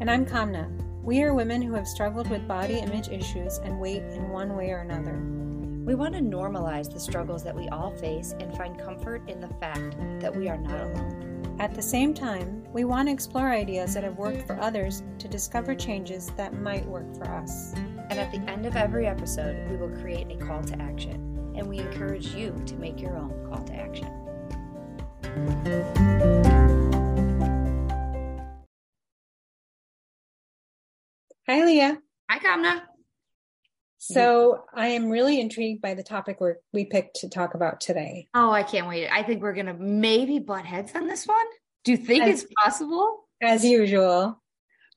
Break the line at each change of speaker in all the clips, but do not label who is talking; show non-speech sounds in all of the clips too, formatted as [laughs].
And I'm Kamna. We are women who have struggled with body image issues and weight in one way or another.
We want to normalize the struggles that we all face and find comfort in the fact that we are not alone.
At the same time, we want to explore ideas that have worked for others to discover changes that might work for us.
And at the end of every episode, we will create a call to action, and we encourage you to make your own call to action.
Hi, Leah.
Hi, Kamna.
So I am really intrigued by the topic we we picked to talk about today.
Oh, I can't wait. I think we're going to maybe butt heads on this one. Do you think
As-
it's possible?
As usual.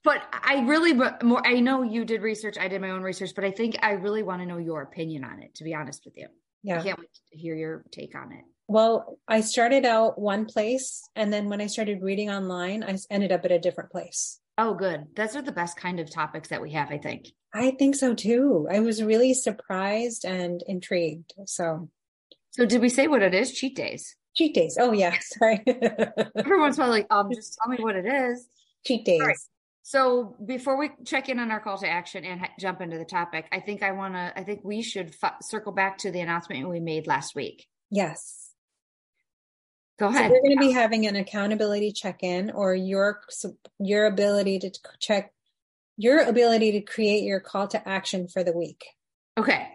But I really, but more, I know you did research. I did my own research, but I think I really want to know your opinion on it, to be honest with you.
Yeah.
I can't wait to hear your take on it.
Well, I started out one place, and then when I started reading online, I ended up at a different place.
Oh, good. Those are the best kind of topics that we have, I think.
I think so too. I was really surprised and intrigued. So,
So, did we say what it is? Cheat days.
cheat days. Oh, yeah. [laughs] Sorry.
Everyone's probably like, um, just tell me what it is.
cheat days.
Right. So before we check in on our call to action and ha- jump into the topic, I think I want to. I think we should f- circle back to the announcement we made last week.
Yes.
Go
So
ahead.
we're going to be having an accountability check-in or your your ability to check your ability to create your call to action for the week.
okay.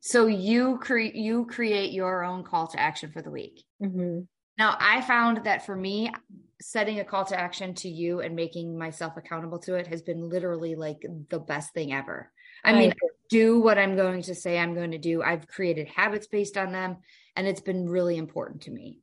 So you create you create your own call to action for the week.
hmm
Now, I found that for me, setting a call to action to you and making myself accountable to it has been literally like the best thing ever. I mean, do what I'm going to say I'm going to do. I've created habits based on them, and it's been really important to me.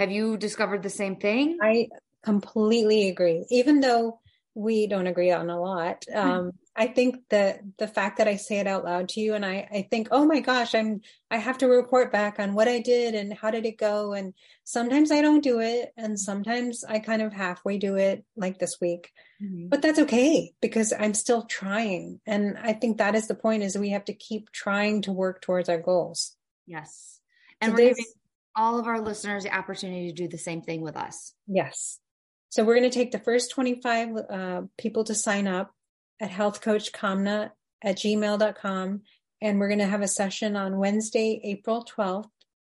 Have you discovered the same thing?
I completely agree. Even though we don't agree on a lot,
Hmm.
um, I think that the fact that I say it out loud to you and I, I think, oh my gosh, I'm I have to report back on what I did and how did it go. And sometimes I don't do it, and sometimes I kind of halfway do it, like this week. But that's okay because I'm still trying. And I think that is the point is we have to keep trying to work towards our goals.
Yes. And
So
we're giving all of our listeners the opportunity to do the same thing with us.
Yes. So we're going to take the first 25 uh, people to sign up at healthcoachkamna at gmail.com. And we're going to have a session on Wednesday, April 12th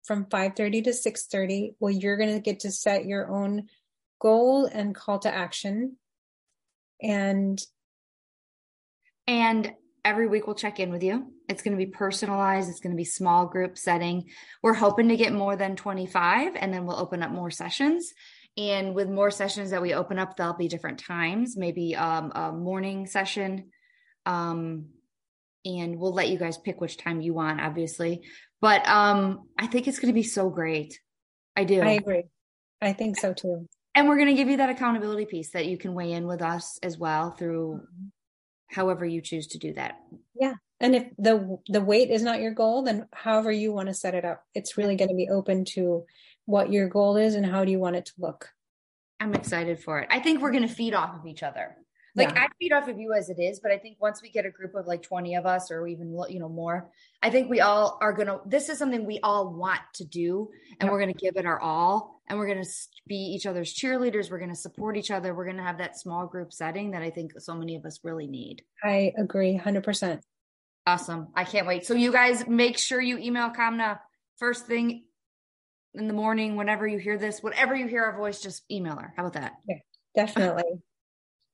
from 5.30 to 6.30 where you're going to get to set your own goal and call to action. And
And every week we'll check in with you. It's going to be personalized, it's going to be small group setting. We're hoping to get more than 25 and then we'll open up more sessions. And with more sessions that we open up, there'll be different times, maybe um, a morning session. Um, and we'll let you guys pick which time you want, obviously. But um, I think it's going to be so great. I do.
I agree. I think so too.
And we're going to give you that accountability piece that you can weigh in with us as well through however you choose to do that. Yeah.
And if the the weight is not your goal, then however you want to set it up, it's really going to be open to what your goal is and how do you want it to look.
I'm excited for it. I think we're going to feed off of each other. Like
Yeah.
I feed off of you as it is, but I think once we get a group of like 20 of us or even you know more, I think we all are going to this is something we all want to do and
Yeah.
we're going to give it our all and we're going to be each other's cheerleaders, we're going to support each other, we're going to have that small group setting that I think so many of us really need.
I agree 100%.
Awesome. I can't wait. So you guys make sure you email Kamna first thing in the morning, whenever you hear this, whatever you hear our voice, just email her. How about that?
Yeah, definitely.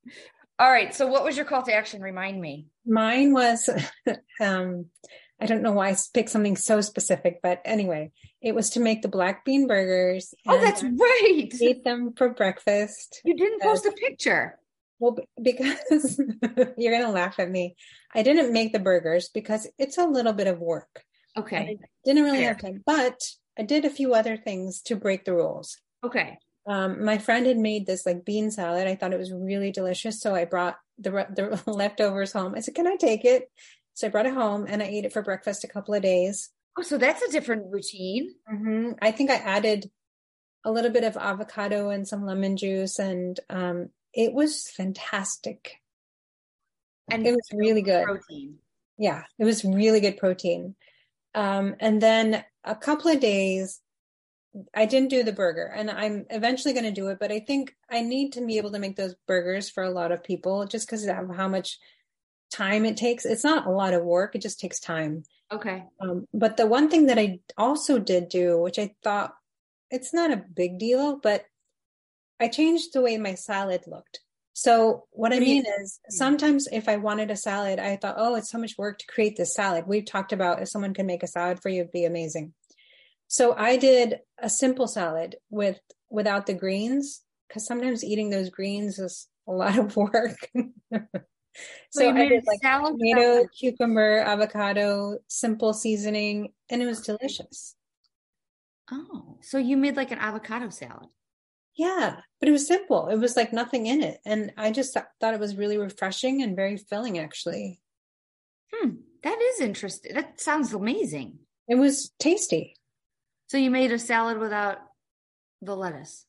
[laughs]
All right. So what was your call to action? Remind me.
Mine was, [laughs] um, I don't know why I picked something so specific, but anyway, it was to make the black bean burgers.
Oh, that's right.
Eat them for breakfast.
You didn't post a picture.
Well, because [laughs] you're going to laugh at me. I didn't make the burgers because it's a little bit of work.
Okay.
Didn't really
Fair.
have time, but I did a few other things to break the rules.
Okay.
Um, my friend had made this like bean salad. I thought it was really delicious. So I brought the, re- the [laughs] leftovers home. I said, can I take it? So I brought it home and I ate it for breakfast a couple of days.
Oh, so that's a different routine.
hmm I think I added a little bit of avocado and some lemon juice and, um, it was fantastic.
And
It was really good.
Protein.
Yeah, it was really good protein. Um, and then a couple of days I didn't do the burger and I'm eventually going to do it, but I think I need to be able to make those burgers for a lot of people just because of how much time it takes. It's not a lot of work. It just takes time.
Okay.
Um, but the one thing that I also did do, which I thought it's not a big deal, but I changed the way my salad looked. So what I mean is sometimes if I wanted a salad, I thought, oh, it's so much work to create this salad. We've talked about if someone can make a salad for you, it'd be amazing. So I did a simple salad with without the greens because sometimes eating those greens is a lot of work. [laughs] so I did like tomato, salad. cucumber, avocado, simple seasoning, and it was delicious.
Oh, so you made like an avocado salad?
Yeah, but it was simple. It was like nothing in it, and I just thought it was really refreshing and very filling. Actually,
hmm, that is interesting. That sounds amazing.
It was tasty.
So you made a salad without the lettuce.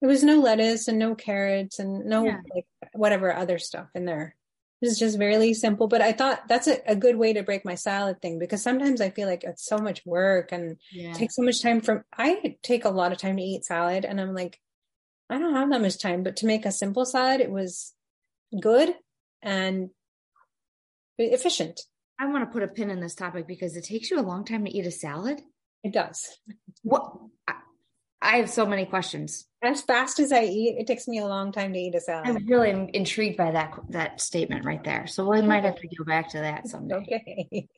There was no lettuce and no carrots and no yeah. like whatever other stuff in there. It was just really simple. But I thought that's a, a, good way to break my salad thing because sometimes I feel like it's so much work and yeah. takes so much time from I take a lot of time to eat salad and I'm like, I don't have that much time. But to make a simple salad, it was good and efficient.
I want to put a pin in this topic because it takes you a long time to eat a salad.
It does.
What? I have so many questions.
As fast as I eat, it takes me a long time to eat a salad.
I'm really intrigued by that that statement right there. So we might have to go back to that someday. [laughs]
Okay.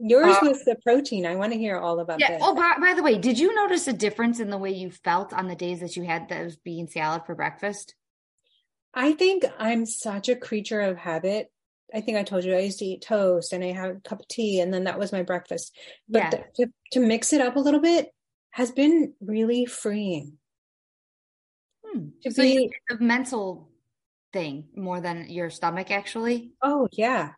Yours uh, was the protein. I want to hear all about yeah. This.
Oh, by, by, the way, did you notice a difference in the way you felt on the days that you had those bean salad for breakfast?
I think I'm such a creature of habit. I think I told you I used to eat toast and I had a cup of tea and then that was my breakfast. But yeah. the, to, to mix it up a little bit has been really freeing.
Hmm. To so be a mental thing more than your stomach actually.
Oh yeah.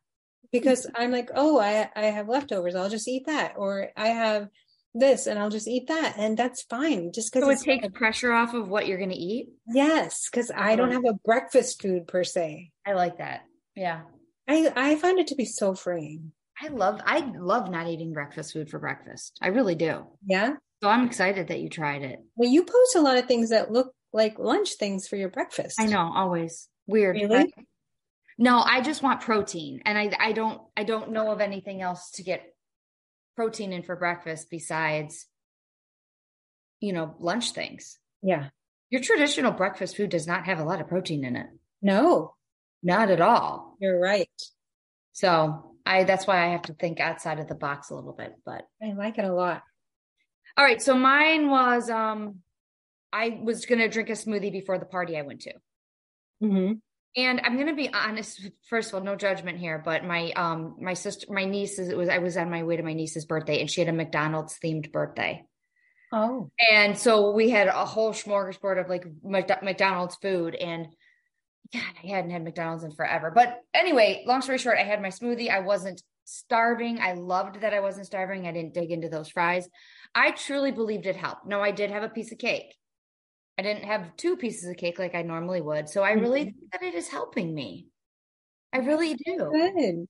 Because hmm. I'm like, oh, I I have leftovers. I'll just eat that. Or I have this and I'll just eat that. And that's fine. Just because
so it takes pressure off of what you're gonna eat.
Yes, because I don't have a breakfast food per se.
I like that. Yeah.
I I find it to be so freeing.
I love I love not eating breakfast food for breakfast. I really do.
Yeah.
So I'm excited that you tried it.
Well, you post a lot of things that look like lunch things for your breakfast.
I know, always. Weird.
Really?
no, I just want protein. And I I don't I don't know of anything else to get protein in for breakfast besides you know, lunch things.
Yeah.
Your traditional breakfast food does not have a lot of protein in it.
No.
Not at all.
You're right.
So I that's why I have to think outside of the box a little bit, but
I like it a lot.
All right, so mine was um I was gonna drink a smoothie before the party I went to.
Mm-hmm.
And I'm gonna be honest. First of all, no judgment here, but my um my sister, my niece, it was I was on my way to my niece's birthday, and she had a McDonald's themed birthday.
Oh,
and so we had a whole smorgasbord of like McDonald's food, and God, I hadn't had McDonald's in forever. But anyway, long story short, I had my smoothie. I wasn't starving. I loved that I wasn't starving. I didn't dig into those fries. I truly believed it helped. No, I did have a piece of cake. I didn't have two pieces of cake like I normally would. So I really mm-hmm. think that it is helping me. I really do.
Good.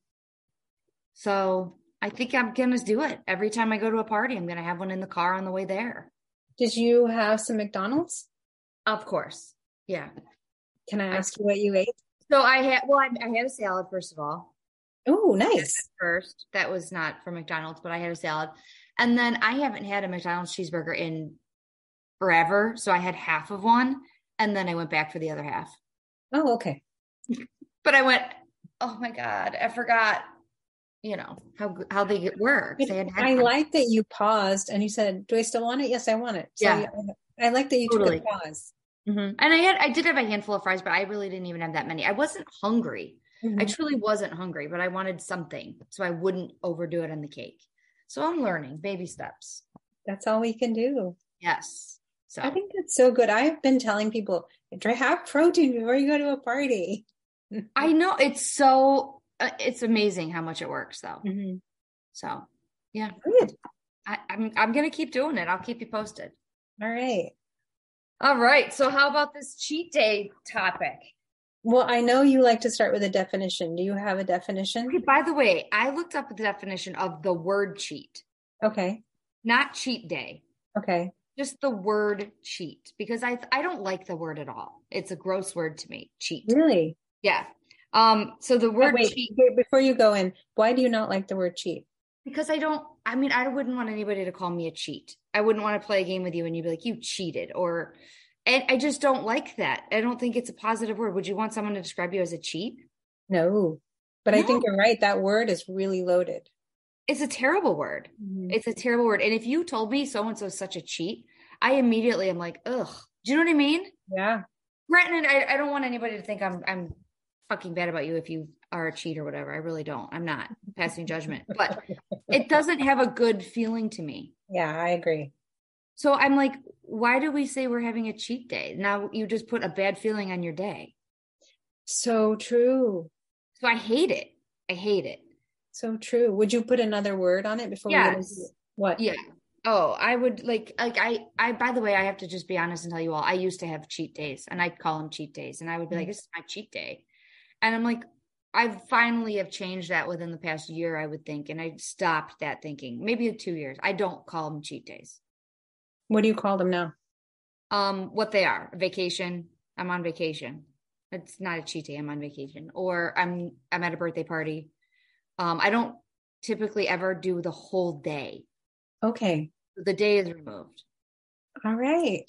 So I think I'm going to do it. Every time I go to a party, I'm going to have one in the car on the way there.
Did you have some McDonald's?
Of course. Yeah.
Can I ask I, you what you ate?
So I had, well, I, I had a salad, first of all.
Oh, nice.
First, that was not from McDonald's, but I had a salad. And then I haven't had a McDonald's cheeseburger in forever. So I had half of one and then I went back for the other half.
Oh, okay. [laughs]
but I went, oh my God, I forgot, you know, how how they work. They
I like that you paused and you said, Do I still want it? Yes, I want it. So
yeah.
I, I like that you totally. took a pause.
Mm-hmm. And I had I did have a handful of fries, but I really didn't even have that many. I wasn't hungry. Mm-hmm. I truly wasn't hungry, but I wanted something so I wouldn't overdo it on the cake. So I'm learning baby steps.
That's all we can do.
Yes.
So I think that's so good. I've been telling people, have protein before you go to a party. [laughs]
I know it's so uh, it's amazing how much it works though.
Mm-hmm.
So yeah,
good.
I, I'm I'm gonna keep doing it. I'll keep you posted.
All right.
All right. So how about this cheat day topic?
Well, I know you like to start with a definition. Do you have a definition?
Okay, by the way, I looked up the definition of the word cheat.
Okay.
Not cheat day.
Okay.
just the word cheat because I I don't like the word at all. It's a gross word to me. Cheat.
Really?
Yeah. Um. So the
Oh,
word
wait,
cheat
wait, before you go in, why do you not like the word cheat?
because I don't. I mean, I wouldn't want anybody to call me a cheat. I wouldn't want to play a game with you and you'd be like, "You cheated," or, and I just don't like that. I don't think it's a positive word. Would you want someone to describe you as a cheat?
No. But I think you're right. That word is really loaded.
It's a terrible word. Mm-hmm. It's a terrible word. And if you told me so and so is such a cheat, I immediately am like, ugh. Do you know what I mean?
Yeah.
Granted, I, I don't want anybody to think I'm I'm fucking bad about you if you are a cheat or whatever. I really don't. I'm not [laughs] passing judgment, but it doesn't have a good feeling to me.
Yeah, I agree.
So I'm like, why do we say we're having a cheat day? Now you just put a bad feeling on your day.
So true.
So I hate it. I hate it.
So true. Would you put another word on it before we
Yes.
it? What?
Yeah. Oh, I would like like I I by the way, I have to just be honest and tell you all. I used to have cheat days and I'd call them cheat days and I would be like,
Mhm.
this is my cheat day. And I'm like, I finally have changed that within the past year, I would think, and I stopped that thinking. Maybe two years. I don't call them cheat days.
What do you call them now?
Um, what they are, vacation. I'm on vacation. It's not a cheat day. I'm on vacation, or I'm I'm at a birthday party. Um, I don't typically ever do the whole day.
Okay.
The day is removed.
All right.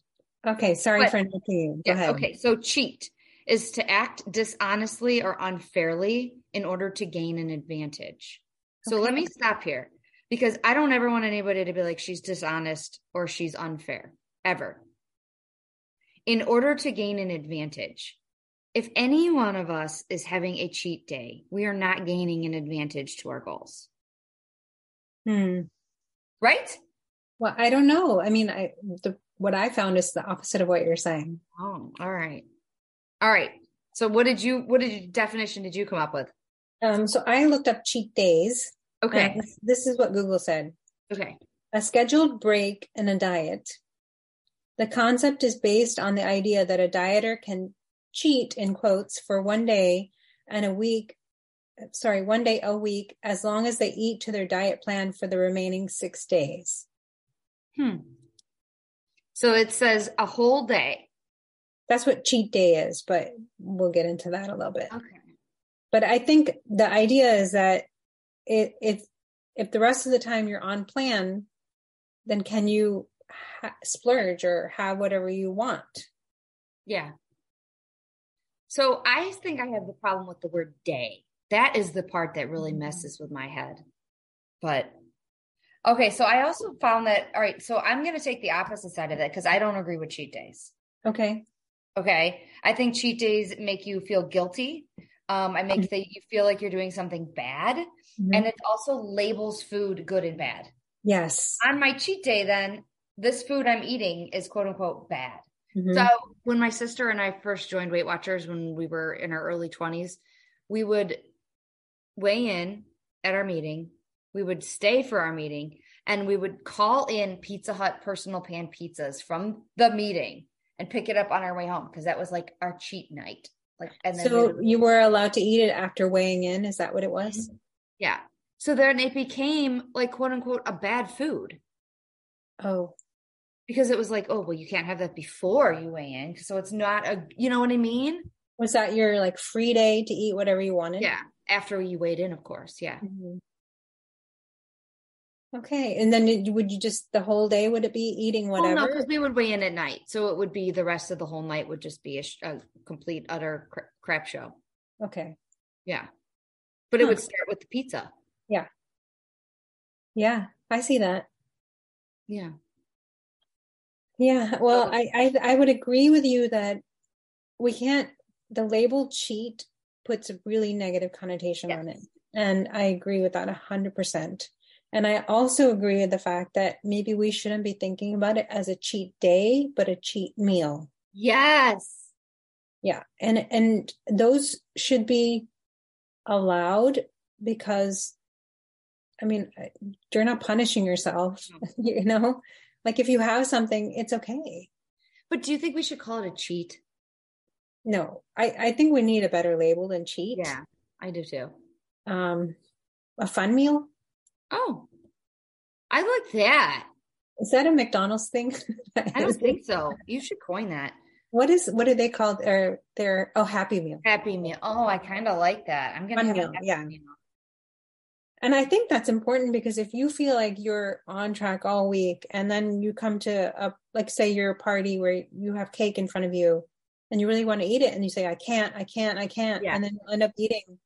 Okay. Sorry
But-
for interrupting you. Go
Yeah.
ahead.
Okay. So cheat is to act dishonestly or unfairly in order to gain an advantage. So let me stop here because I don't ever want anybody to be like, she's dishonest or she's unfair, ever. In order to gain an advantage, if any one of us is having a cheat day, we are not gaining an advantage to our goals,
Hmm.
right?
Well, I don't know. I mean, I the what I found is the opposite of what you're saying.
Oh, all right. All right. So what did you, what did you, definition did you come up with?
Um, so I looked up cheat days.
Okay.
this, this is what Google said.
Okay.
a scheduled break in a diet. The concept is based on the idea that a dieter can cheat in quotes for one day and a week, sorry, one day a week as long as they eat to their diet plan for the remaining six days.
Hmm. So it says a whole day.
That's what cheat day is, but we'll get into that a little bit.
Okay.
But I think the idea is that it, if if the rest of the time you're on plan, then can you ha- splurge or have whatever you want?
Yeah. So I think I have the problem with the word day. That is the part that really mm-hmm. messes with my head. But okay, so I also found that all right, so I'm going to take the opposite side of that because I don't agree with cheat days.
Okay.
Okay. I think cheat days make you feel guilty. Um, I make that you feel like you're doing something bad. And it also labels food good and bad.
Yes.
On my cheat day, then this food I'm eating is quote unquote bad.
Mhm.
So when my sister and I first joined Weight Watchers when we were in our early 20s, we would weigh in at our meeting, we would stay for our meeting, and we would call in Pizza Hut personal pan pizzas from the meeting and pick it up on our way home because that was like our cheat night. Like and then we
so
would-
you were allowed to eat it after weighing in. Is that what it was?
yeah. So then it became like quote unquote a bad food.
Oh,
because it was like, oh, well, you can't have that before you weigh in. So it's not a, you know what I mean?
was that your like free day to eat whatever you wanted?
Yeah. After you weighed in, of course. Yeah.
Mhm. Okay, and then would you just the whole day? Would it be eating
Well, no,
whatever?
because we would weigh in at night. So it would be the rest of the whole night would just be a, sh- a complete, utter cra- crap show.
okay,
Yeah. But it would start with the pizza.
yeah, Yeah, I see that.
Yeah.
Yeah, well, I, I I would agree with you that we can't. The label cheat puts a really negative connotation on it, and I agree with that a hundred percent. And I also agree with the fact that maybe we shouldn't be thinking about it as a cheat day, but a cheat meal.
Yes.
Yeah, and and those should be allowed because, I mean, you're not punishing yourself, [laughs] you know. Like if you have something, it's okay.
But do you think we should call it a cheat?
No, I, I think we need a better label than cheat.
Yeah, I do too.
Um, a fun meal.
Oh, I like that.
Is that a McDonald's thing? [laughs]
I don't think so. You should coin that.
What is what are they call their their oh Happy Meal?
Happy Meal. Oh, I kind of like that. I'm gonna have
meal,
a happy
yeah.
meal.
And I think that's important because if you feel like you're on track all week and then you come to a like say your party where you have cake in front of you and you really want to eat it and you say I can't, I can't, I can't
Yeah.
and then you end up eating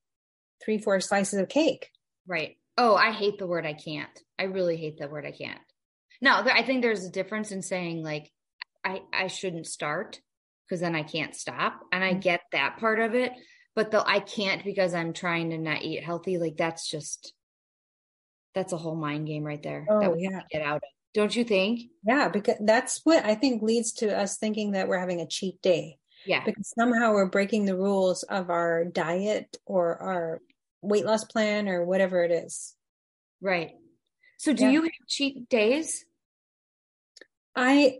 three four slices of cake.
Right. Oh, I hate the word I can't. I really hate the word I can't. No, I think there's a difference in saying like I I shouldn't start because then I can't stop, and I
Mhm.
get that part of it. But the I can't because I'm trying to not eat healthy, like that's just that's a whole mind game right there. that
Oh,
we
yeah.
have to get out of. Don't you think?
Yeah, because that's what I think leads to us thinking that we're having a cheat day
Yeah.
because somehow we're breaking the rules of our diet or our weight loss plan or whatever it is.
Right. So do
Yeah.
you have cheat days?
I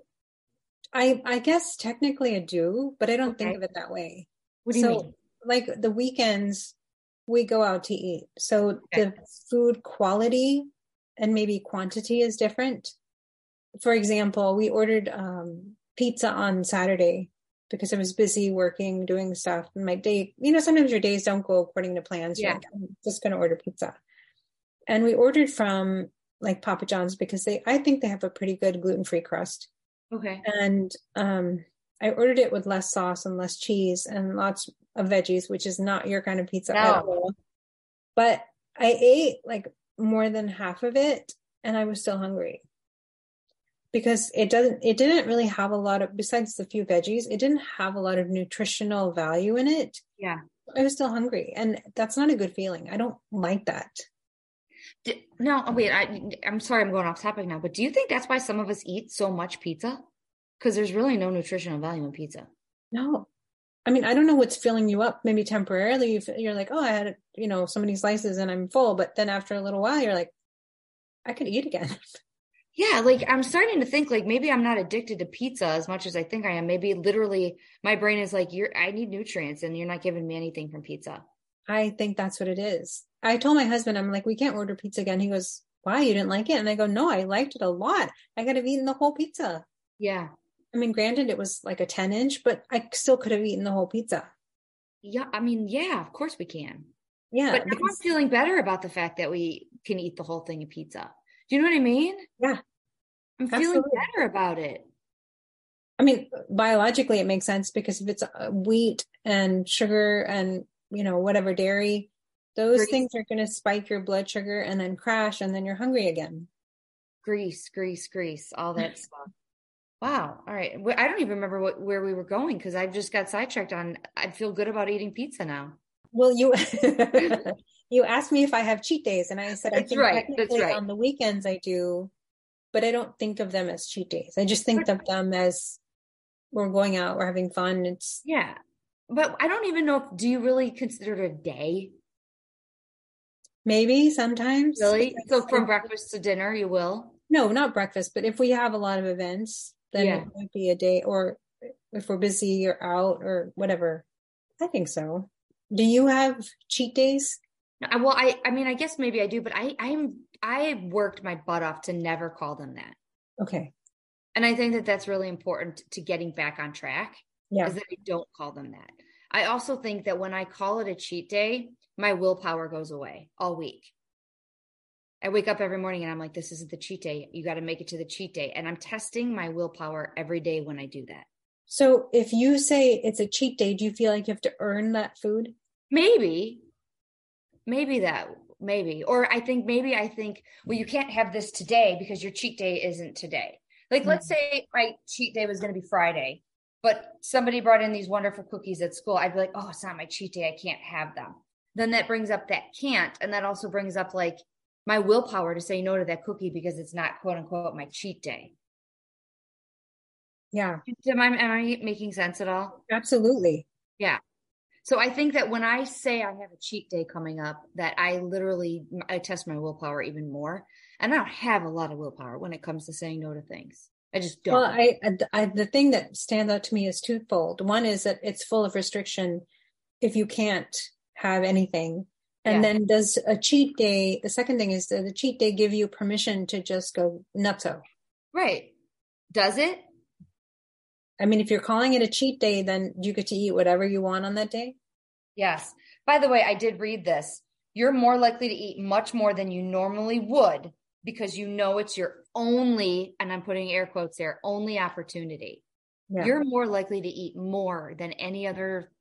I I guess technically I do, but I don't think of it that way.
What do you
so
mean?
like the weekends we go out to eat. So
Okay.
the food quality and maybe quantity is different. For example, we ordered um pizza on Saturday because I was busy working, doing stuff. And my day, you know, sometimes your days don't go according to plans.
Yeah.
like, I'm just gonna order pizza. And we ordered from like Papa John's because they I think they have a pretty good gluten-free crust
Okay.
and um I ordered it with less sauce and less cheese and lots of veggies, which is not your kind of pizza at
No.
all. But I ate like more than half of it and I was still hungry. Because it doesn't it didn't really have a lot of besides the few veggies, it didn't have a lot of nutritional value in it.
Yeah.
I was still hungry and that's not a good feeling. I don't like that.
No, oh, wait. I, I'm sorry, I'm going off topic now, but do you think that's why some of us eat so much pizza? Because there's really no nutritional value in pizza.
No. I mean, I don't know what's filling you up. Maybe temporarily you you're like, oh, I had, you know, so many slices and I'm full. But then after a little while, you're like, I could eat again. [laughs]
Yeah, like I'm starting to think like maybe I'm not addicted to pizza as much as I think I am. Maybe literally my brain is like, you're I need nutrients and you're not giving me anything from pizza.
I think that's what it is. I told my husband, I'm like, we can't order pizza again. He goes, why? You didn't like it? And I go, no, I liked it a lot. I could have eaten the whole pizza.
Yeah.
I mean, granted, it was like a 10 inch, but I still could have eaten the whole pizza.
Yeah. I mean, yeah, of course we can.
Yeah.
But now I'm feeling better about the fact that we can eat the whole thing of pizza. Do you know what I mean?
Yeah.
I'm feeling
Absolutely.
better about it.
I mean, biologically, it makes sense because if it's uh, wheat and sugar and, you know, whatever dairy, those
Grease.
things are going to spike your blood sugar and then crash and then you're hungry again.
Grease, grease, grease, all that [laughs] stuff. Wow. All right. Well, I don't even remember what where we were going because I just got sidetracked on I feel good about eating pizza now.
Well, you [laughs] you asked me if I have cheat days, and I said I think
right, that's
technically
right.
on the weekends I do, but I don't think of them as cheat days. I just think of them as we're going out, we're having fun. It's
Yeah. But I don't even know if do you really consider it a day?
maybe sometimes
Really? So from
if-
breakfast to dinner, you will?
no, not breakfast, but if we have a lot of events, then
Yeah.
it might be a day, or if we're busy or out or whatever. I think so. Do you have cheat days?
I- Well, I I mean, I guess maybe I do, but I I'm I worked my butt off to never call them that.
Okay,
And I think that that's really important to getting back on track.
yeah,
is that I don't call them that. I also think that when I call it a cheat day, my willpower goes away all week. I wake up every morning and I'm like, this isn't the cheat day. You got to make it to the cheat day. And I'm testing my willpower every day when I do that.
So if you say it's a cheat day, do you feel like you have to earn that food?
Maybe, maybe that, maybe. Or I think, maybe I think, well, you can't have this today because your cheat day isn't today. Like, let's mm-hmm. say my cheat day was going to be Friday, but somebody brought in these wonderful cookies at school. I'd be like, oh, it's not my cheat day. I can't have them. Then that brings up that can't. And that also brings up like my willpower to say no to that cookie because it's not quote unquote my cheat day.
Yeah,
Am I, am I making sense at all?
absolutely. Yeah.
So I think that when I say I have a cheat day coming up, that I literally I test my willpower even more, and I don't have a lot of willpower when it comes to saying no to things. I just don't.
Well, I, I the thing that stands out to me is twofold. One is that it's full of restriction if you can't have anything. And
Yeah.
then does a cheat day, the second thing is does the cheat day give you permission to just go nutso?
Right. Does it?
I mean, if you're calling it a cheat day, then you get to eat whatever you want on that day.
Yes. By the way, I did read this. You're more likely to eat much more than you normally would because you know it's your only, and I'm putting air quotes there, only opportunity. Yeah. You're more likely to eat more than any other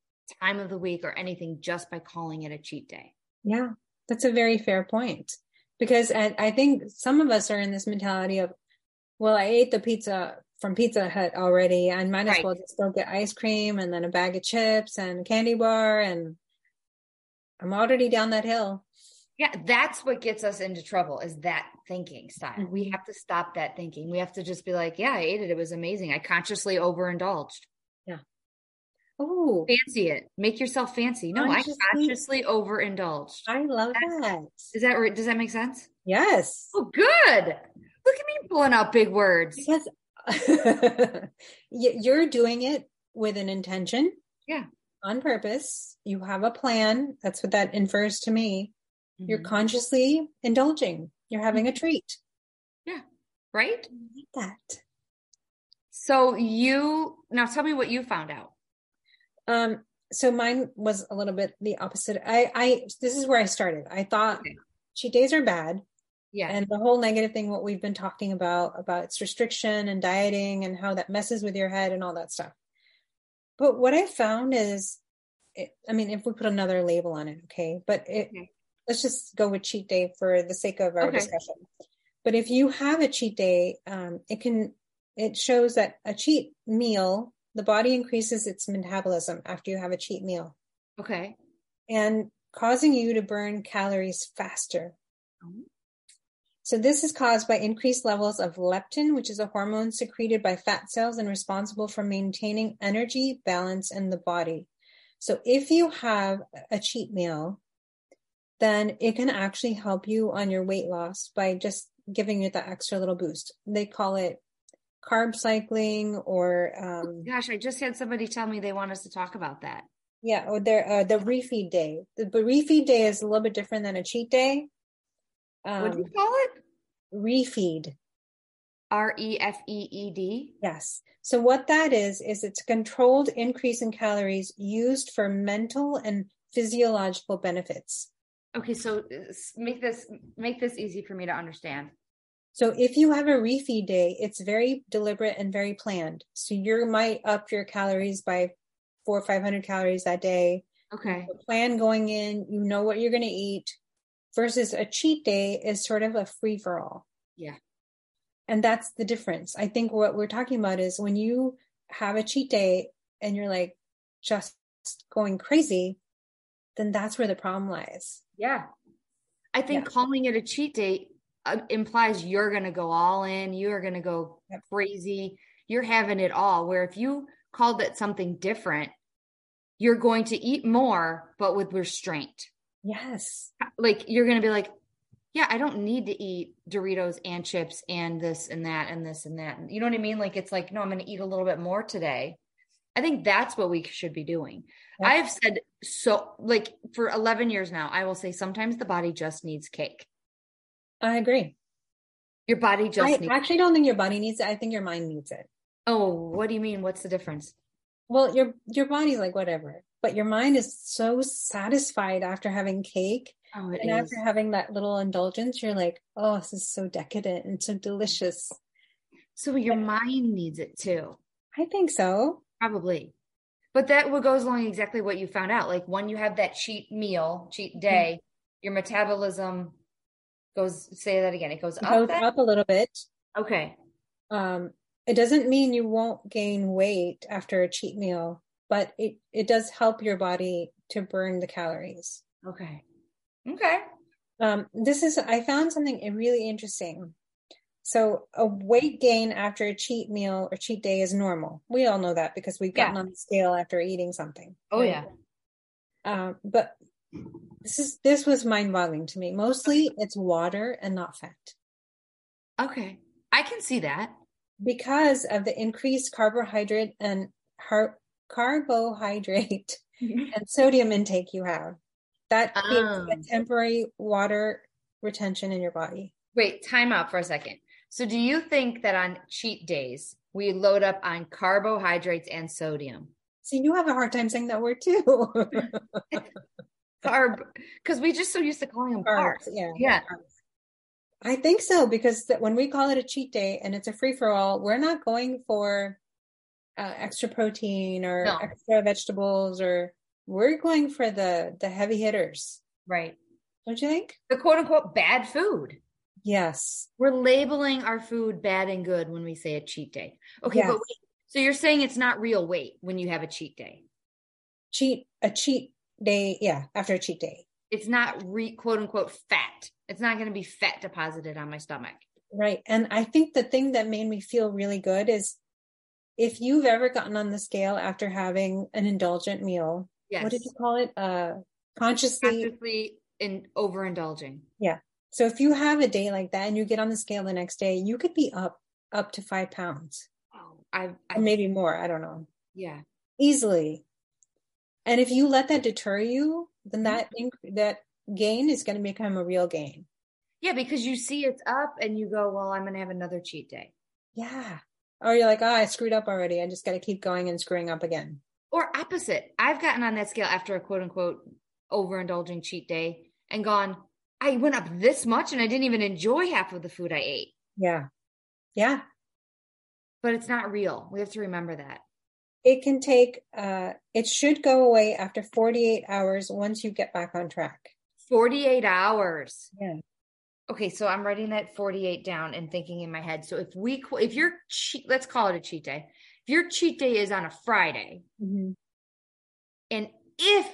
time of the week or anything just by calling it a cheat day.
Yeah, that's a very fair point. Because I, I think some of us are in this mentality of, well, I ate the pizza from Pizza Hut already. I might as right. well just go get ice cream and then a bag of chips and a candy bar and I'm already down that hill.
Yeah, that's what gets us into trouble is that thinking style. Mm-hmm. We have to stop that thinking. We have to just be like, yeah, I ate it. It was amazing. I consciously overindulged.
Yeah. Oh,
fancy it. Make yourself fancy. No, consciously, I consciously overindulged.
I love that. that.
Is that does that make sense?
Yes.
Oh, good. Look at me pulling out big words.
Because [laughs] you're doing it with an intention.
Yeah.
On purpose. You have a plan. That's what that infers to me. Mm-hmm. You're consciously indulging. You're having a mm-hmm. treat.
Yeah. Right?
like that.
So you now tell me what you found out.
Um, so mine was a little bit the opposite. I, I, this is where I started. I thought okay. cheat days are bad.
Yeah.
And the whole negative thing, what we've been talking about, about its restriction and dieting and how that messes with your head and all that stuff. But what I found is, it, I mean, if we put another label on it, okay, but it, okay. let's just go with cheat day for the sake of our okay. discussion. But if you have a cheat day, um, it can, it shows that a cheat meal the body increases its metabolism after you have a cheat meal.
Okay.
And causing you to burn calories faster. So this is caused by increased levels of leptin, which is a hormone secreted by fat cells and responsible for maintaining energy balance in the body. So if you have a cheat meal, then it can actually help you on your weight loss by just giving you that extra little boost. They call it carb cycling or um,
gosh i just had somebody tell me they want us to talk about that
yeah or their uh, the refeed day the refeed day is a little bit different than a cheat day
um, what do you call it
refeed
r-e-f-e-e-d
yes so what that is is it's a controlled increase in calories used for mental and physiological benefits
okay so uh, make this make this easy for me to understand
so if you have a refeed day, it's very deliberate and very planned. So you might up your calories by four or 500 calories that day.
Okay.
plan going in, you know what you're going to eat versus a cheat day is sort of a free for all.
Yeah.
And that's the difference. I think what we're talking about is when you have a cheat day and you're like just going crazy, then that's where the problem lies.
Yeah. I think yeah. calling it a cheat day uh, implies you're going to go all in, you're going to go crazy, you're having it all. Where if you called it something different, you're going to eat more, but with restraint.
Yes.
Uh, like you're going to be like, yeah, I don't need to eat Doritos and chips and this and that and this and that. You know what I mean? Like it's like, no, I'm going to eat a little bit more today. I think that's what we should be doing. Yep. I've said so, like for 11 years now, I will say sometimes the body just needs cake.
I agree.
Your body just
I actually don't think your body needs it. I think your mind needs it.
Oh, what do you mean? What's the difference?
Well, your your body's like whatever, but your mind is so satisfied after having cake.
Oh,
and is. after having that little indulgence, you're like, oh, this is so decadent and so delicious.
So your mind needs it too.
I think so.
Probably. But that goes along exactly what you found out. Like when you have that cheat meal, cheat day, mm-hmm. your metabolism goes say that again it goes
it up goes up a little bit
okay
um it doesn't mean you won't gain weight after a cheat meal but it it does help your body to burn the calories
okay okay
um this is i found something really interesting so a weight gain after a cheat meal or cheat day is normal we all know that because we've gotten yeah. on the scale after eating something
oh right? yeah
um, but this is this was mind-boggling to me. Mostly it's water and not fat.
Okay. I can see that.
Because of the increased carbohydrate and har- carbohydrate and sodium intake you have. That um. temporary water retention in your body.
Wait, time out for a second. So do you think that on cheat days we load up on carbohydrates and sodium?
See, you have a hard time saying that word too. [laughs]
Carb, because we just so used to calling them carbs.
Carbs, yeah.
Yeah.
I think so because that when we call it a cheat day and it's a free for all, we're not going for uh, extra protein or
No.
extra vegetables or we're going for the the heavy hitters.
Right.
Don't you think?
The quote unquote bad food.
Yes.
We're labeling our food bad and good when we say a cheat day. Okay,
Yes.
but wait. So you're saying it's not real weight when you have a cheat day.
Cheat a cheat day, yeah, after a cheat day.
It's not re quote unquote fat. It's not going to be fat deposited on my stomach.
Right. And I think the thing that made me feel really good is if you've ever gotten on the scale after having an indulgent meal,
Yes.
what did you call it? Uh consciously
Consciously in overindulging. Yeah.
So if you have a day like that and you get on the scale the next day, you could be up up to five pounds,
Oh, I've, I've
maybe more. I don't know,
yeah.
easily. And if you let that deter you, then
Mm-hmm.
that inc- that gain is going to become a real gain.
Yeah, because you see it's up and you go, well, I'm going to have another cheat day.
Yeah. Or you're like, oh, I screwed up already. I just got to keep going and screwing up again.
Or opposite. I've gotten on that scale after a quote unquote overindulging cheat day and gone, I went up this much and I didn't even enjoy half of the food I ate.
Yeah. Yeah.
But it's not real. We have to remember that.
It can take. Uh, it should go away after 48 hours once you get back on track.
48 hours.
Yeah.
Okay, so I'm writing that 48 down and thinking in my head. So if we, if your cheat, let's call it a cheat day. If your cheat day is on a Friday,
hmm
and if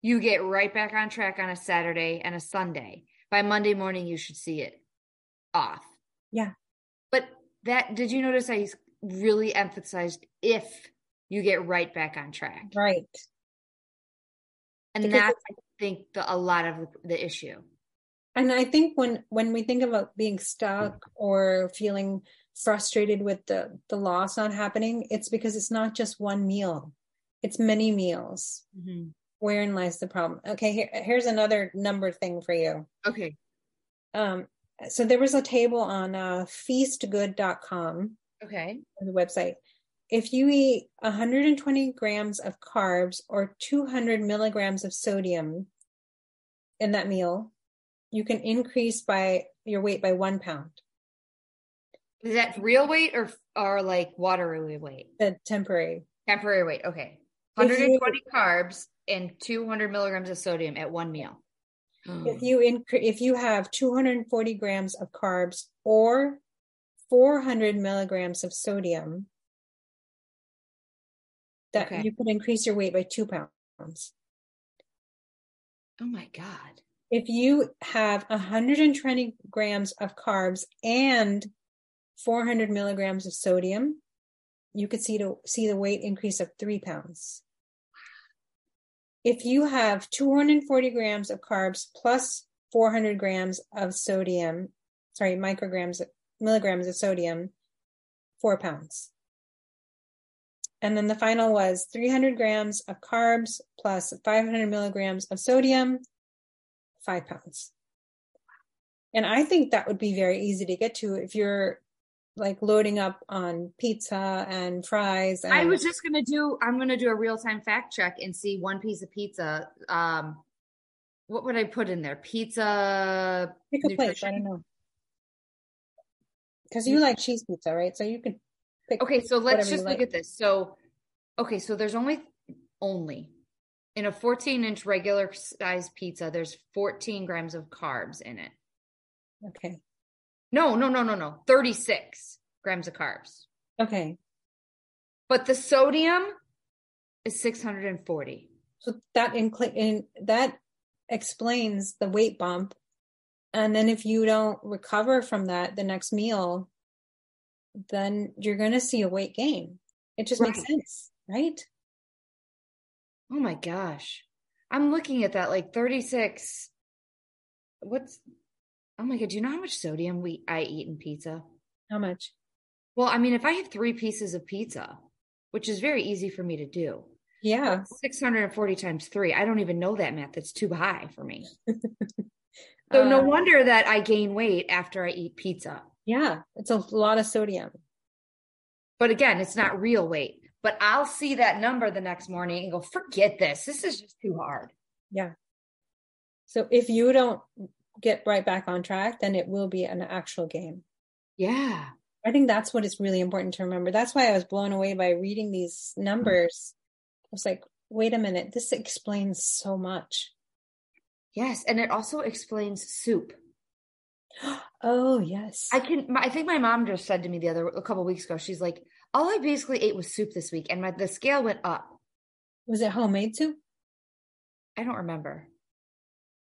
you get right back on track on a Saturday and a Sunday, by Monday morning you should see it off.
Yeah.
But that did you notice I really emphasized if you get right back on track.
Right.
And
Because
that's I think the, a lot of the issue.
And I think when when we think about being stuck or feeling frustrated with the the loss not happening, it's because it's not just one meal. It's many meals. Wherein lies the problem? Okay, here, here's another number thing for you.
Okay.
Um, so there was a table on uh, feastgood.com,
Okay.
the website. If you eat 120 grams of carbs or 200 milligrams of sodium in that meal, you can increase by your weight by one pound.
Is that real weight or or like watery weight?
The temporary.
Temporary weight. Okay.
If you-
120 carbs and 200 milligrams of sodium at one meal. Hmm.
If you incre- if you have 240 grams of carbs or 400 milligrams of sodium, that
Okay.
you could increase your weight by two pounds.
oh my God.
If you have 120 grams of carbs and 400 milligrams of sodium, you could see to see the weight increase of three pounds. If you have 240 grams of carbs plus 400 grams of sodium, sorry, micrograms, milligrams of sodium, four pounds. And then the final was 300 grams of carbs plus 500 milligrams of sodium, five pounds. And I think that would be very easy to get to if you're like loading up on pizza and fries. And
I was just gonna do. I'm gonna do a real time fact check and see one piece of pizza. Um, what would I put in there? Pizza.
pick a place. I don't know. Because you like cheese pizza, right? So you can. pick.
Okay, so let's just look
like.
at this. So, okay, so there's only only in a 14 inch regular size pizza. There's 14 grams of carbs in it.
Okay.
No, no, no, no, no. 36 grams of carbs.
Okay.
But the sodium is 640.
So that incl- in that explains the weight bump. And then if you don't recover from that the next meal, then you're going to see a weight gain. It just makes sense, right?
Oh my gosh. I'm looking at that like 36. What's Oh my god, do you know how much sodium we I eat in pizza?
How much?
Well, I mean, if I have 3 pieces of pizza, which is very easy for me to do.
Yeah.
640 times 3. I don't even know that math. That's too high for me. [laughs] So no
Uh,
wonder that I gain weight after I eat pizza.
Yeah, it's a lot of sodium.
But again, it's not real weight. But I'll see that number the next morning and go, forget this. This is just too hard.
Yeah. So if you don't get right back on track, then it will be an actual game.
Yeah.
I think that's what is really important to remember. That's why I was blown away by reading these numbers. I was like, wait a minute, this explains so much.
Yes. And it also explains soup. [gasps]
Oh, yes.
I can, I think my mom just said to me the other, a couple weeks ago, she's like, all I basically ate was soup this week and my, the scale went up.
Was it homemade soup?
I don't remember.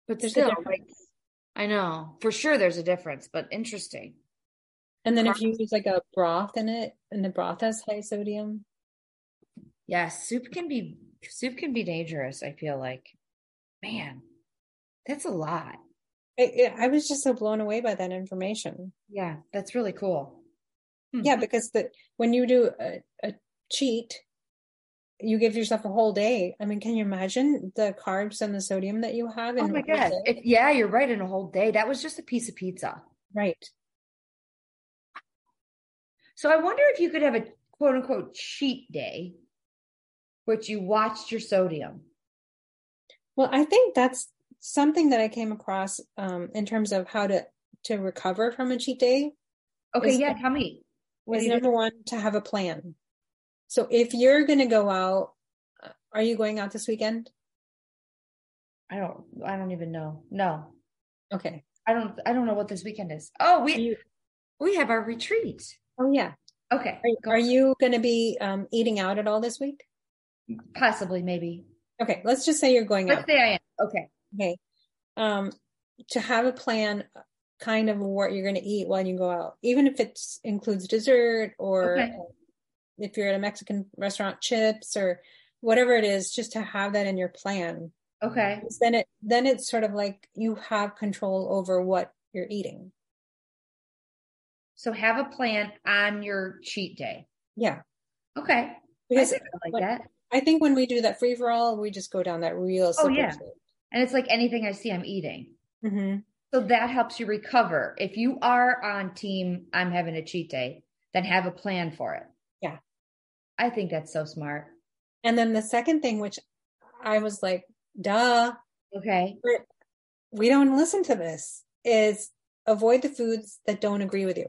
But
There's a
still,
difference.
like, I know for sure there's a difference, but interesting.
And then if you use like a broth in it and the broth has high sodium.
Yes, soup can be soup can be dangerous. I feel like, man, that's a lot.
I, I was just so blown away by that information.
Yeah, that's really cool. Hmm.
Yeah, because the when you do a, a cheat, you give yourself a whole day. I mean, can you imagine the carbs and the sodium that you have?
Oh my god! If, yeah, you're right. In a whole day, that was just a piece of pizza.
Right.
So I wonder if you could have a quote unquote cheat day, which you watched your sodium.
Well, I think that's something that I came across um, in terms of how to to recover from a cheat day.
Okay, yeah,
that-
tell me.
Was number one to have a plan. So if you're going to go out, are you going out this weekend?
I don't. I don't even know. No,
Okay.
I don't. I don't know what this weekend is. Oh, we
You-
we have our retreat.
Oh yeah.
Okay,
Are,
go
are you going to be um, eating out at all this week?
possibly maybe.
Okay. Let's just say you're going out.
Let's
out.
say I am. Okay.
Okay. Um, to have a plan, kind of what you're going to eat while you go out, even if it includes dessert or
Okay.
if you're at a Mexican restaurant, chips or whatever it is, just to have that in your plan.
Okay.
Then it then it's sort of like you have control over what you're eating.
So have a plan on your cheat day.
Yeah.
Okay. I
Because
think I like
what-
that.
I think when we do that free for all, we just go down that real
Oh, yeah.
slope.
And it's like anything I see, I'm eating.
Mhm.
So that helps you recover. If you are on team, I'm having a cheat day, then have a plan for it.
Yeah.
I think that's so smart.
And then the second thing, which I was like, duh,
Okay.
we don't listen to this, is avoid the foods that don't agree with you.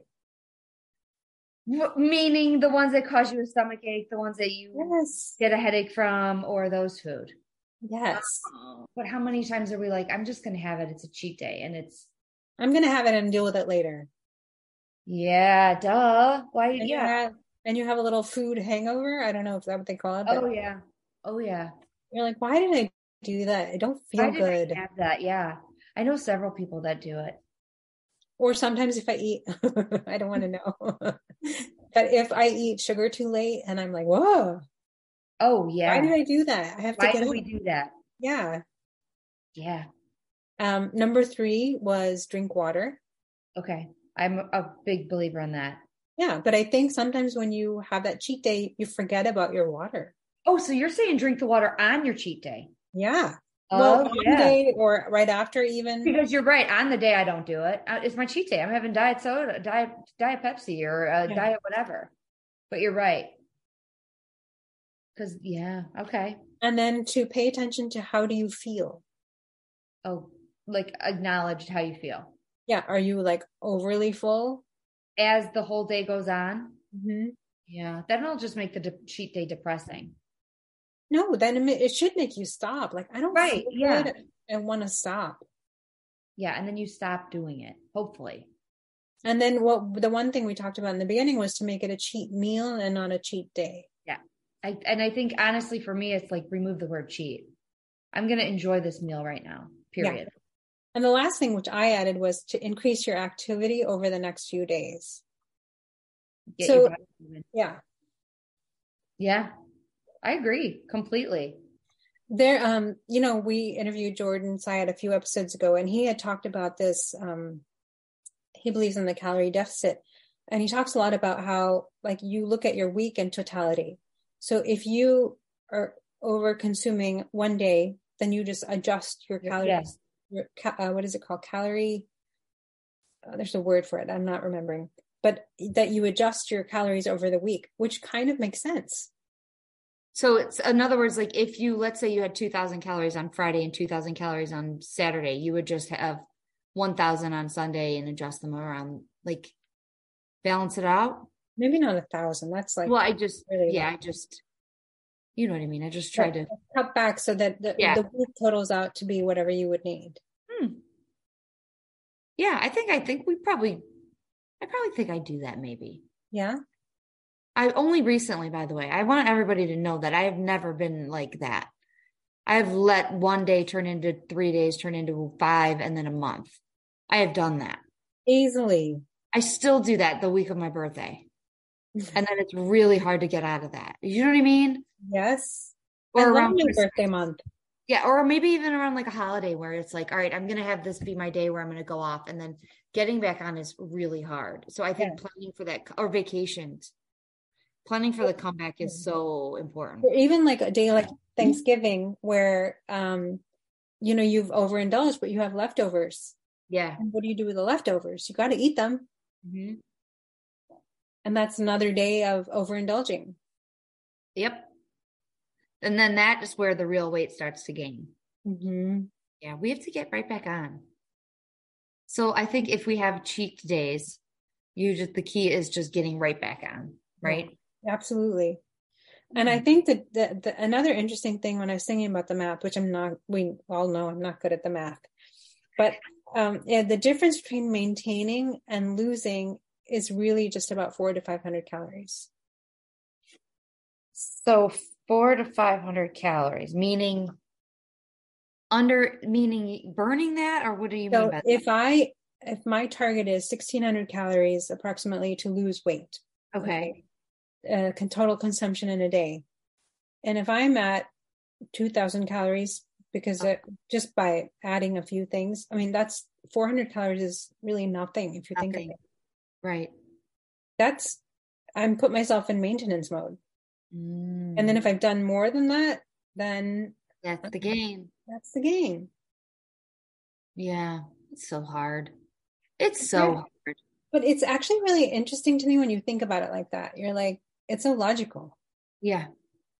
Meaning the ones that cause you a stomach ache, the ones that you
Yes.
get a headache from, or those food.
Yes.
But how many times are we like, I'm just going to have it. It's a cheat day. And it's,
I'm going to have it and deal with it later.
yeah, duh. Why?
And you
Yeah.
have, and you have a little food hangover. I don't know if that's what they call it.
Oh, yeah. Oh, yeah.
You're like, why did I do that? I don't feel
Why
good.
have that? Yeah. I know several people that do it.
Or sometimes if I eat, [laughs] I don't want to know. [laughs] but if I eat sugar too late and I'm like, whoa,
Oh, yeah.
why did I do that? I have to
Why
get
do
up.
we do that?
Yeah.
Yeah.
Um, number three was drink water.
Okay. I'm a big believer in that.
Yeah, but I think sometimes when you have that cheat day, you forget about your water.
Oh, so you're saying drink the water on your cheat day?
Yeah.
Oh,
well,
yeah.
day or right after even.
Because you're right. On the day I don't do it, uh, it's my cheat day. I'm having diet soda, diet diet Pepsi, or uh,
Yeah.
diet whatever. But you're right. Because yeah, okay.
And then to pay attention to how do you feel?
Oh, like acknowledge how you feel
Yeah. Are you like overly full?
as the whole day goes on.
Mm-hmm.
Yeah, then it'll just make the de- cheat day depressing.
No, then it should make you stop. Like, I don't
Right, yeah.
and want to stop.
Yeah, and then you stop doing it. Hopefully.
And then what the one thing we talked about in the beginning was to make it a cheat meal and not a cheat day.
I, and I think honestly, for me, it's like remove the word cheat. I'm gonna enjoy this meal right now.
Yeah.
Period.
And the last thing which I added was to increase your activity over the next few days.
Get
So-
your body moving.
Yeah.
Yeah, I agree completely.
There, um, you know, we interviewed Jordan Syed a few episodes ago, and he had talked about this. Um, he believes in the calorie deficit, and he talks a lot about how, like, you look at your week in totality. So if you are over consuming one day, then you just adjust your calories. Your uh, what is it called? Calorie. uh, there's a word for it. I'm not remembering, but that you adjust your calories over the week, which kind of makes sense.
So it's in other words, like if you let's say you had two thousand calories on Friday and two thousand calories on Saturday, you would just have one thousand on Sunday and adjust them around, like balance it out.
Maybe not a thousand. That's like
Well, I just
really
yeah,
low.
I just you know what I mean. I just try to
cut back so that the,
Yeah.
the week totals out to be whatever you would need.
hmm. Yeah, I think I think we probably I probably think I do that maybe.
Yeah.
I only recently, by the way, I want everybody to know that I have never been like that. I've let one day turn into three days, turn into five, and then a month. I have done that.
Easily.
I still do that the week of my birthday. And then it's really hard to get out of that. You know what I mean?
Yes.
Or around
my birthday month.
Yeah, or maybe even around like a holiday where it's like, all right, I'm gonna have this be my day where I'm gonna go off, and then getting back on is really hard. So I think planning for that or vacations, planning for the comeback is so important.
Or even like a day like Thanksgiving where um you know you've overindulged but you have leftovers.
Yeah.
And what do you do with the leftovers? You got to eat them.
hmm
And that's another day of overindulging.
Yep. And then that is where the real weight starts to gain.
Mm-hmm.
Yeah, we have to get right back on. So I think if we have cheat days, you just the key is just getting right back on, right?
Absolutely. And I think that the, the, another interesting thing when I was thinking about the math, which I'm not, we all know I'm not good at the math, but um, yeah, the difference between maintaining and losing is really just about four to 500 calories.
So four to five hundred calories, meaning under meaning burning that, or what do you mean
So
by that?
if I, if my target is 1600 calories approximately to lose weight,
Okay.
uh, total consumption in a day. And if I'm at 2000 calories, because it, just by adding a few things, I mean, that's 400 calories is really nothing if you think of it.
Right.
That's, I'm put myself in maintenance mode. And
Mm.
then if I've done more than that, then
that's the game.
that's the game.
Yeah. It's so hard. It's so hard.
But it's actually really interesting to me when you think about it like that. You're like, it's so logical.
Yeah.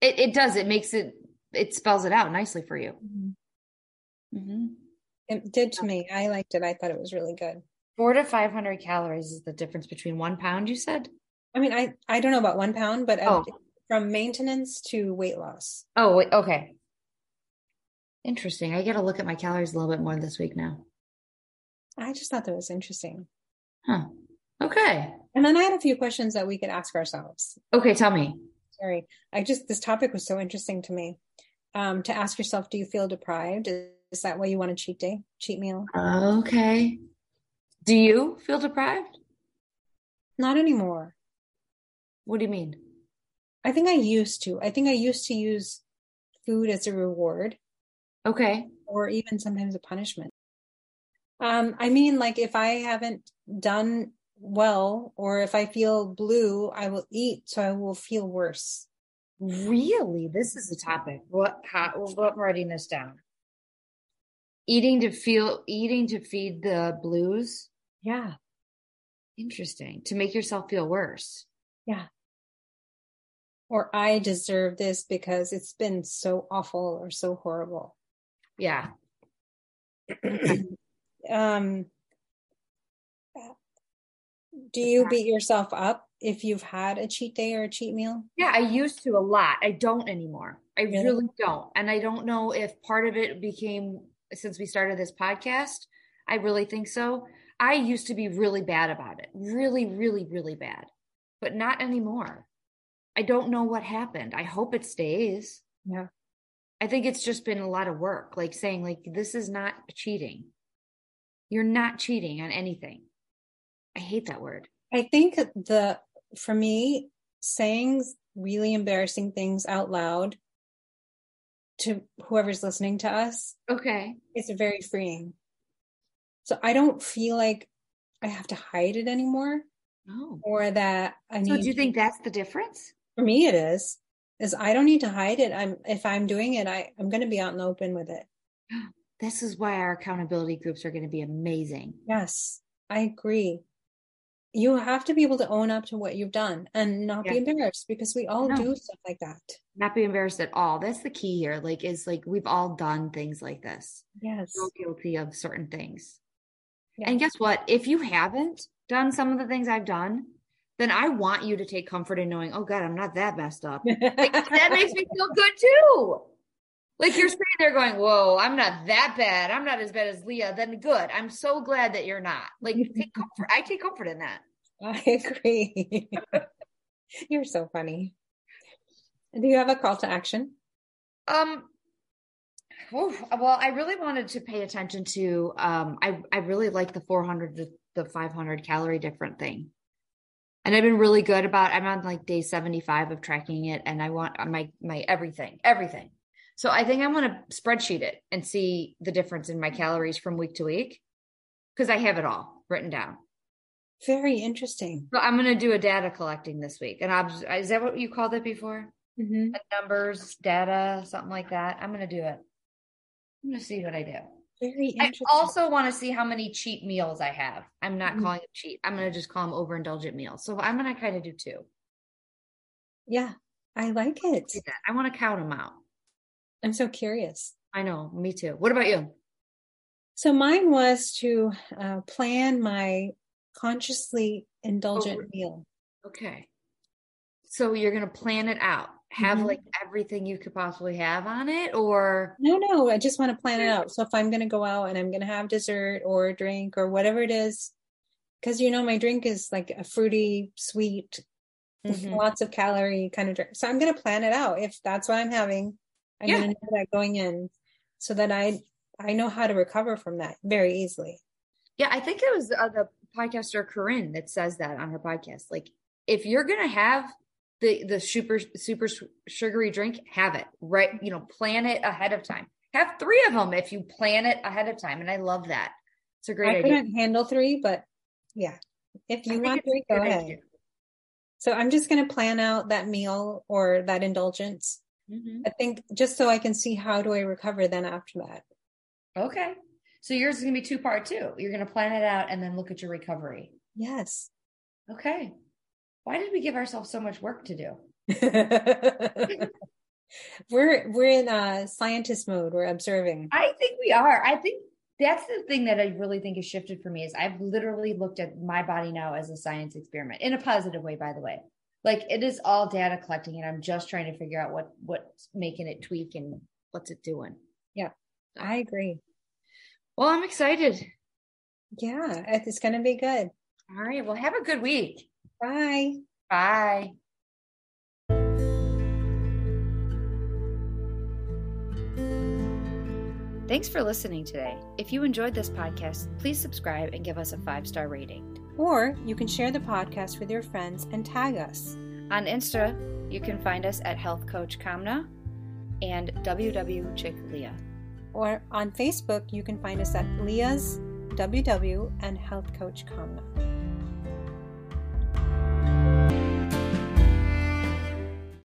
It it does. It makes it it spells it out nicely for you. hmm
It did to me. I liked it. I thought it was really good.
Four to five hundred calories is the difference between one pound. You said.
I mean, I, I don't know about one pound, but
Oh.
from maintenance to weight loss.
Oh, wait, okay. Interesting. I got to look at my calories a little bit more this week now.
I just thought that was interesting.
Huh. Okay.
And then I had a few questions that we could ask ourselves.
Okay. Tell me.
Sorry. I just, this topic was so interesting to me. Um, to ask yourself, do you feel deprived? Is, is that why you want a cheat day, cheat meal?
Okay. Do you feel deprived?
Not anymore.
What do you mean?
I think I used to. I think I used to use food as a reward
Okay.
or even sometimes a punishment. Um, I mean, like if I haven't done well or if I feel blue, I will eat so I will feel worse.
Really? This is a topic. What? How? Well, I'm writing this down. Eating to feel, eating to feed the blues.
Yeah.
Interesting. To make yourself feel worse.
Yeah. Or I deserve this because it's been so awful or so horrible.
Yeah. [clears throat]
um, do you beat yourself up if you've had a cheat day or a cheat meal?
Yeah, I used to a lot. I don't anymore. I
Really?
really don't. And I don't know if part of it became since we started this podcast. I really think so. I used to be really bad about it. Really, really, really bad. But not anymore. I don't know what happened. I hope it stays.
Yeah.
I think it's just been a lot of work, like saying like this is not cheating. You're not cheating on anything. I hate that word.
I think the, for me, saying really embarrassing things out loud to whoever's listening to us
Okay.
It's very freeing. So I don't feel like I have to hide it anymore
Oh.
or that I need.
So do you think that's the difference?
for me it is is I don't need to hide it. I'm if I'm doing it, I, I'm gonna be out in the open with it. [gasps]
This is why our accountability groups are going to be amazing.
Yes. I agree. You have to be able to own up to what you've done and not
Yeah.
be embarrassed because we all
No.
do stuff like that.
Not be embarrassed at all. That's the key here. Like, is like we've all done things like this.
Yes.
So guilty of certain things.
Yeah.
And guess what? If you haven't done some of the things I've done, then I want you to take comfort in knowing, oh God, I'm not that messed up. [laughs] Like, that makes me feel good too. Like you're sitting there going, Whoa, I'm not that bad. I'm not as bad as Leah. Then good. I'm so glad that you're not. Like take comfort. I take comfort in that. [laughs]
I agree. [laughs] You're so funny. Do you have a call to action?
Um whew, well, I really wanted to pay attention to um I I really like the 400 to the 500 calorie different thing. And I've been really good about I'm on like day 75 of tracking it and I want my my everything, everything. So I think I want to spreadsheet it and see the difference in my calories from week to week because I have it all written down.
Very interesting.
So I'm going to do a data collecting this week. And obs- is that what you called it before?
Mhm.
Numbers, data, something like that. I'm going to do it. I'm going to see what I do.
Very
I also want to see how many cheat meals I have. I'm not
Mhm.
calling them cheat. I'm going to just call them overindulgent meals. So I'm going to kind of do two.
yeah, I like it.
I want to count them out.
I'm so curious.
I know. Me too. What about you?
So mine was to uh, plan my consciously indulgent
Oh.
meal.
Okay. So you're going to plan it out. Have
Mhm.
like everything you could possibly have on it or
No, no, I just want to plan it out. So if I'm going to go out and I'm going to have dessert or drink or whatever it is, because you know my drink is like a fruity, sweet,
Mhm.
lots of calorie kind of drink. So I'm going to plan it out. If that's what I'm having, I'm
Yeah.
going to know that going in, so that I I know how to recover from that very easily.
Yeah, I think it was uh, the podcaster Corinne that says that on her podcast. Like, if you're gonna have the the super super sugary drink, have it right. You know, plan it ahead of time. Have three of them if you plan it ahead of time, and I love that. It's a great
I
idea.
couldn't handle three, but yeah, if you want three, go ahead.
idea.
So I'm just going to plan out that meal or that indulgence.
Mhm.
I think just so I can see how do I recover then after that.
Okay, so yours is gonna be two part too. You're gonna plan it out and then look at your recovery.
Yes.
Okay. Why did we give ourselves so much work to do? [laughs]
we're we're in a scientist mode. We're observing.
I think we are. I think that's the thing that I really think has shifted for me is I've literally looked at my body now as a science experiment in a positive way, by the way. Like it is all data collecting and I'm just trying to figure out what what's making it tweak and what's it doing.
Yeah, I agree.
Well, I'm excited.
Yeah, it's going to be good.
All right. Well, have a good week.
Bye.
Bye.
Thanks for listening today. If you enjoyed this podcast, please subscribe and give us a five star rating.
Or you can share the podcast with your friends and tag us.
On Insta, you can find us at Health Coach Kamna and WW Chick Leah.
Or on Facebook, you can find us at Leah's WW and Health Coach Kamna.